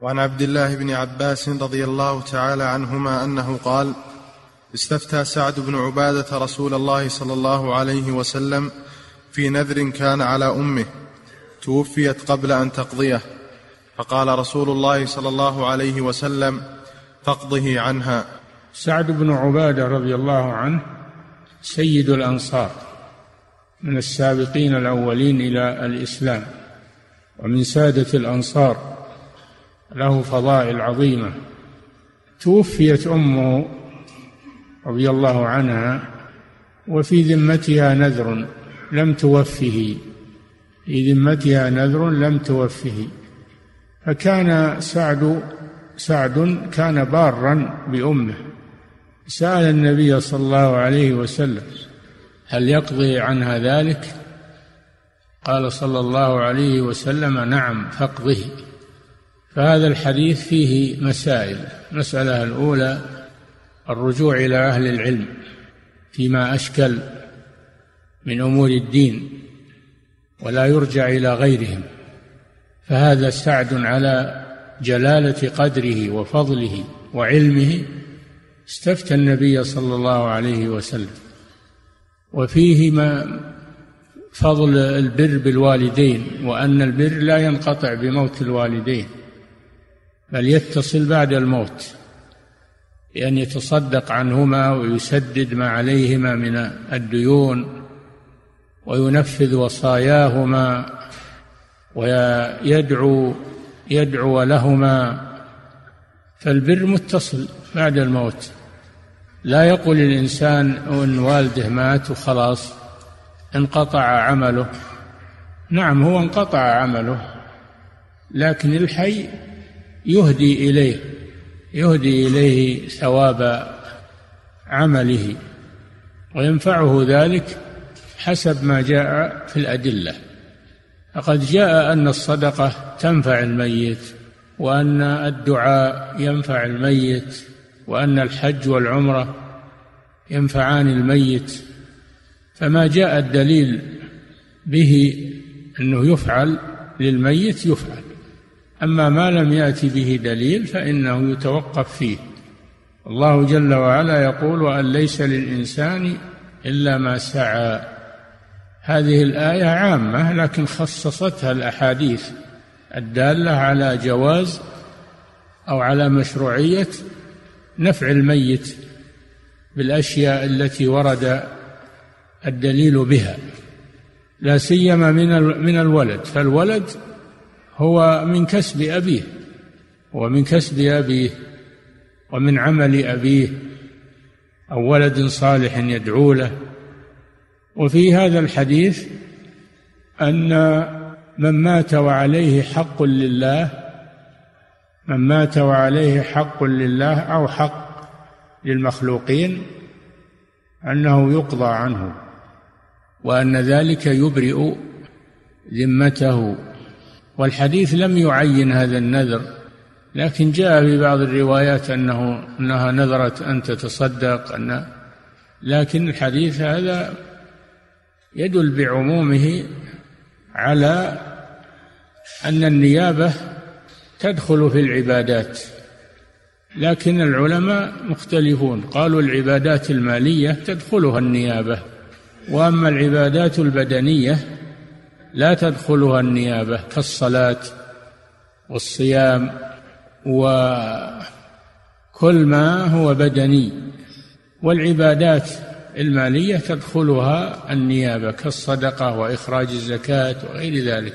وعن عبد الله بن عباس رضي الله تعالى عنهما أنه قال استفتى سعد بن عبادة رسول الله صلى الله عليه وسلم في نذر كان على أمه توفيت قبل أن تقضيه فقال رسول الله صلى الله عليه وسلم فاقضه عنها. سعد بن عبادة رضي الله عنه سيد الأنصار من السابقين الأولين إلى الإسلام ومن سادة الأنصار له فضائل عظيمة. توفيت امه رضي الله عنها وفي ذمتها نذر لم توفه. في ذمتها نذر لم توفه. فكان سعد سعد كان بارا بأمه. سأل النبي صلى الله عليه وسلم هل يقضي عنها ذلك؟ قال صلى الله عليه وسلم نعم فاقضه. فهذا الحديث فيه مسائل. المسألة الأولى الرجوع إلى أهل العلم فيما أشكل من أمور الدين ولا يرجع إلى غيرهم. فهذا سعد على جلالة قدره وفضله وعلمه استفتى النبي صلى الله عليه وسلم. وفيه ما فضل البر بالوالدين وأن البر لا ينقطع بموت الوالدين. بل يتصل بعد الموت بأن يتصدق عنهما ويسدد ما عليهما من الديون وينفذ وصاياهما ويدعو يدعو لهما. فالبر متصل بعد الموت. لا يقول الإنسان أن والده مات وخلاص انقطع عمله. نعم هو انقطع عمله لكن الحي يهدي إليه يهدي إليه ثواب عمله وينفعه ذلك حسب ما جاء في الأدلة. فقد جاء أن الصدقة تنفع الميت وأن الدعاء ينفع الميت وأن الحج والعمرة ينفعان الميت. فما جاء الدليل به أنه يفعل للميت يفعل. أما ما لم يأتي به دليل فإنه يتوقف فيه. الله جل وعلا يقول وأن ليس للإنسان إلا ما سعى. هذه الآية عامة لكن خصصتها الأحاديث الدالة على جواز أو على مشروعية نفع الميت بالأشياء التي ورد الدليل بها. لا سيما من من الولد. فالولد هو من كسب أبيه ومن كسب أبيه ومن عمل أبيه أو ولد صالح يدعو له. وفي هذا الحديث أن من مات وعليه حق لله من مات وعليه حق لله أو حق للمخلوقين أنه يقضى عنه وأن ذلك يبرئ ذمته. والحديث لم يعين هذا النذر لكن جاء في بعض الروايات أنه أنها نذرت أن تتصدق أن لكن الحديث هذا يدل بعمومه على أن النيابة تدخل في العبادات. لكن العلماء مختلفون قالوا العبادات المالية تدخلها النيابة وأما العبادات البدنية لا تدخلها النيابة كالصلاة والصيام وكل ما هو بدني. والعبادات المالية تدخلها النيابة كالصدقة وإخراج الزكاة وغير ذلك.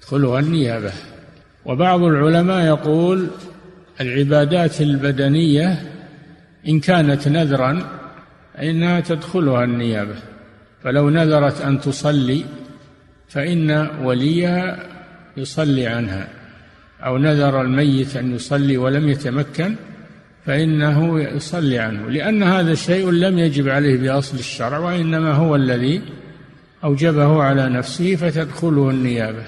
تدخلها النيابة. وبعض العلماء يقول العبادات البدنية إن كانت نذرا فإنها تدخلها النيابة. فلو نذرت أن تصلي فإن وليها يصلي عنها أو نذر الميت أن يصلي ولم يتمكن فإنه يصلي عنه لأن هذا الشيء لم يجب عليه بأصل الشرع وإنما هو الذي أوجبه على نفسه فتدخله النيابة.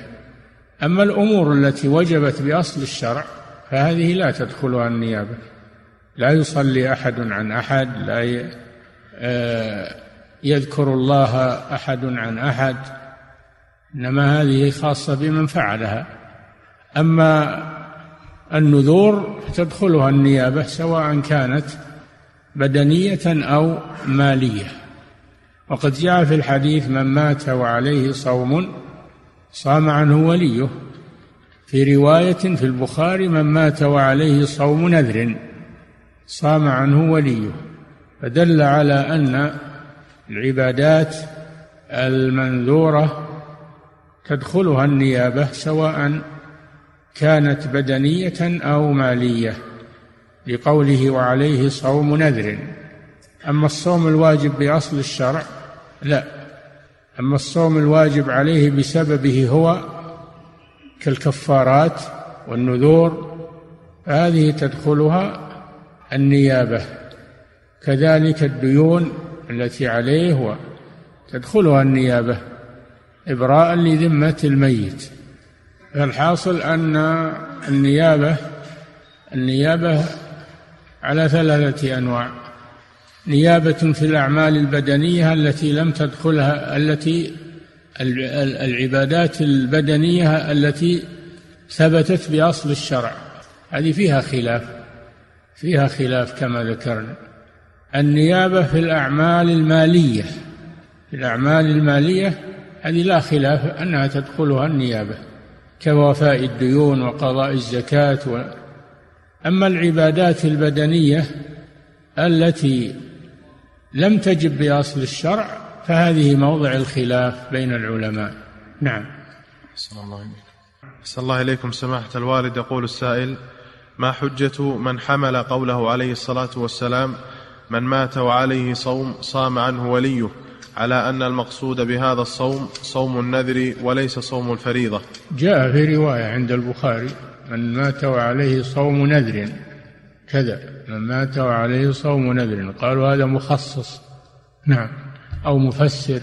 أما الأمور التي وجبت بأصل الشرع فهذه لا تدخلها النيابة. لا يصلي أحد عن أحد لا آه، يذكر الله أحد عن أحد إنما هذه خاصة بمن فعلها. أما النذور تدخلها النيابة سواء كانت بدنية أو مالية. وقد جاء في الحديث من مات وعليه صوم صام عنه وليه. في رواية في البخاري من مات وعليه صوم نذر صام عنه وليه. فدل على أن العبادات المنذورة تدخلها النيابة سواء كانت بدنية أو مالية لقوله وعليه صوم نذر أما الصوم الواجب بأصل الشرع لا. أما الصوم الواجب عليه بسببه هو كالكفارات والنذور هذه تدخلها النيابة. كذلك الديون التي عليه تدخلها النيابة. إبراء لذمة الميت. فالحاصل أن النيابة النيابة على ثلاثة أنواع. نيابة في الأعمال البدنية التي لم تدخلها التي العبادات البدنية التي ثبتت بأصل الشرع. هذه فيها خلاف فيها خلاف كما ذكرنا. النيابة في الأعمال المالية في الأعمال المالية هذه لا خلاف أنها تدخلها النيابة كوفاء الديون وقضاء الزكاة و... أما العبادات البدنية التي لم تجب بأصل الشرع فهذه موضع الخلاف بين العلماء. نعم. أحسن الله إليكم أحسن الله إليكم. سماحة الوالد يقول السائل ما حجة من حمل قوله عليه الصلاة والسلام من مات وعليه صوم صام عنه وليه على أن المقصود بهذا الصوم صوم النذر وليس صوم الفريضة. جاء في رواية عند البخاري من مات وعليه صوم نذر. كذا. من مات وعليه صوم نذر. قالوا هذا مخصص. نعم. أو مفسر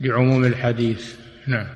لعموم الحديث. نعم.